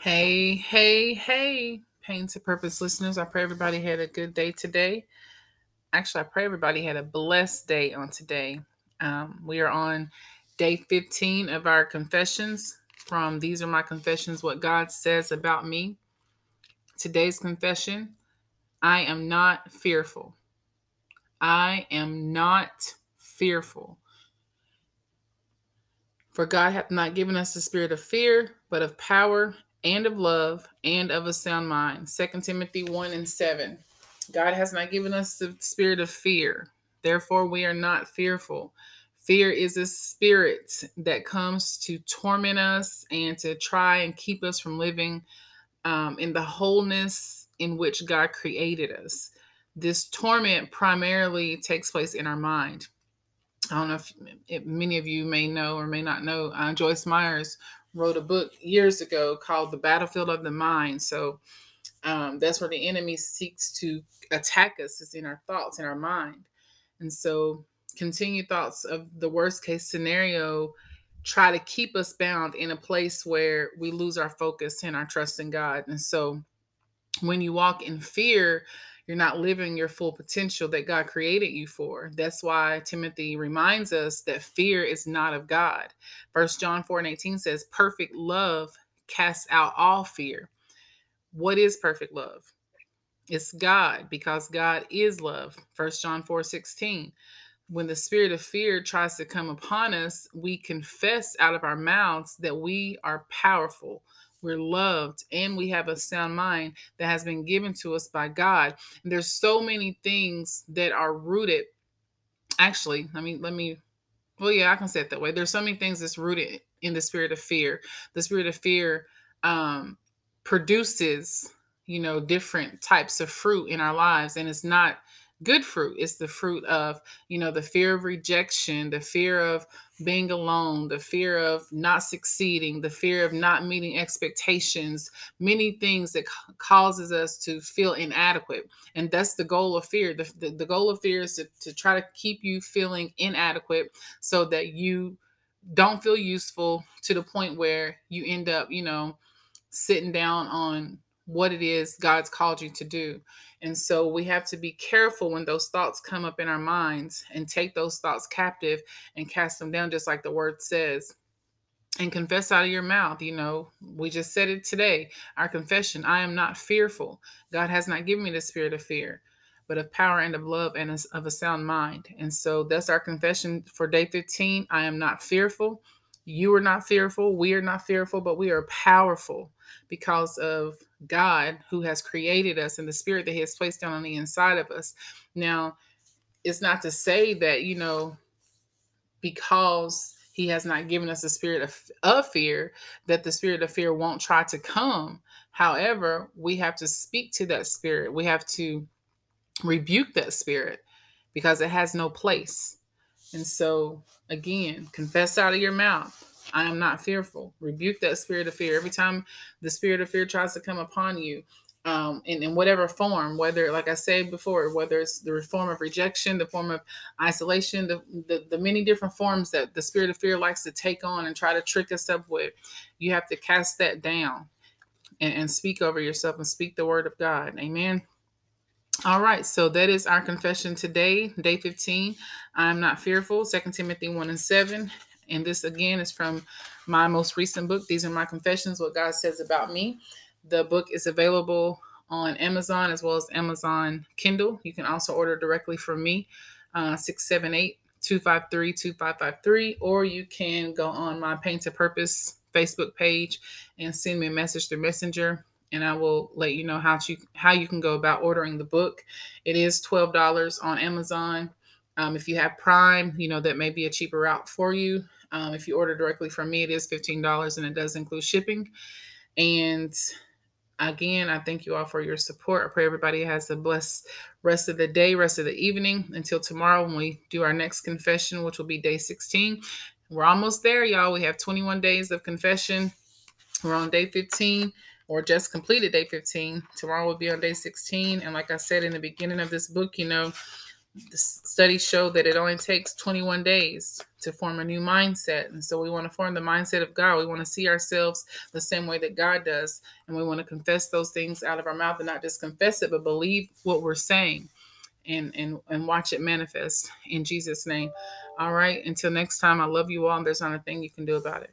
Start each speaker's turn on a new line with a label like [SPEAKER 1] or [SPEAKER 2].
[SPEAKER 1] Hey, hey, hey, Pain to Purpose listeners. I pray everybody had a good day today. Actually, I pray everybody had a blessed day on today. Um, we are on day 15 of our confessions from These Are My Confessions What God Says About Me. Today's confession I am not fearful. I am not fearful. For God hath not given us the spirit of fear, but of power and of love and of a sound mind. 2 Timothy 1 and 7. God has not given us the spirit of fear. Therefore, we are not fearful. Fear is a spirit that comes to torment us and to try and keep us from living um, in the wholeness in which God created us. This torment primarily takes place in our mind. I don't know if, if many of you may know or may not know, uh, Joyce Meyers wrote a book years ago called The Battlefield of the Mind. So um, that's where the enemy seeks to attack us, is in our thoughts, in our mind. And so continued thoughts of the worst case scenario try to keep us bound in a place where we lose our focus and our trust in God. And so when you walk in fear, you're not living your full potential that God created you for. That's why Timothy reminds us that fear is not of God. First John 4 and 18 says, Perfect love casts out all fear. What is perfect love? It's God because God is love. First John 4 16. When the spirit of fear tries to come upon us, we confess out of our mouths that we are powerful we're loved, and we have a sound mind that has been given to us by God. And there's so many things that are rooted. Actually, I mean, let me. Well, yeah, I can say it that way. There's so many things that's rooted in the spirit of fear. The spirit of fear um, produces, you know, different types of fruit in our lives, and it's not good fruit. It's the fruit of, you know, the fear of rejection, the fear of being alone, the fear of not succeeding, the fear of not meeting expectations, many things that causes us to feel inadequate. And that's the goal of fear. The, the, the goal of fear is to, to try to keep you feeling inadequate so that you don't feel useful to the point where you end up, you know, sitting down on what it is God's called you to do. And so we have to be careful when those thoughts come up in our minds and take those thoughts captive and cast them down, just like the word says. And confess out of your mouth. You know, we just said it today. Our confession I am not fearful. God has not given me the spirit of fear, but of power and of love and of a sound mind. And so that's our confession for day 15. I am not fearful. You are not fearful. We are not fearful, but we are powerful because of God who has created us and the spirit that He has placed down on the inside of us. Now, it's not to say that, you know, because He has not given us a spirit of, of fear, that the spirit of fear won't try to come. However, we have to speak to that spirit. We have to rebuke that spirit because it has no place. And so, again, confess out of your mouth I am not fearful. Rebuke that spirit of fear. Every time the spirit of fear tries to come upon you, um, in, in whatever form, whether, like I said before, whether it's the form of rejection, the form of isolation, the, the, the many different forms that the spirit of fear likes to take on and try to trick us up with, you have to cast that down and, and speak over yourself and speak the word of God. Amen. All right, so that is our confession today, day 15. I'm not fearful, 2 Timothy 1 and 7. And this again is from my most recent book. These are my confessions, what God says about me. The book is available on Amazon as well as Amazon Kindle. You can also order directly from me, uh, 678 253 2553, or you can go on my Pain to Purpose Facebook page and send me a message through Messenger and I will let you know how to how you can go about ordering the book. It is twelve dollars on Amazon. Um, if you have Prime, you know that may be a cheaper route for you. Um, if you order directly from me, it is $15 and it does include shipping. And again, I thank you all for your support. I pray everybody has a blessed rest of the day, rest of the evening until tomorrow when we do our next confession, which will be day 16. We're almost there, y'all. We have 21 days of confession. We're on day 15 or just completed day 15. Tomorrow will be on day 16. And like I said in the beginning of this book, you know, the studies show that it only takes 21 days to form a new mindset. And so we want to form the mindset of God. We want to see ourselves the same way that God does. And we want to confess those things out of our mouth and not just confess it, but believe what we're saying and and and watch it manifest in Jesus name. All right, until next time, I love you all and there's not a thing you can do about it.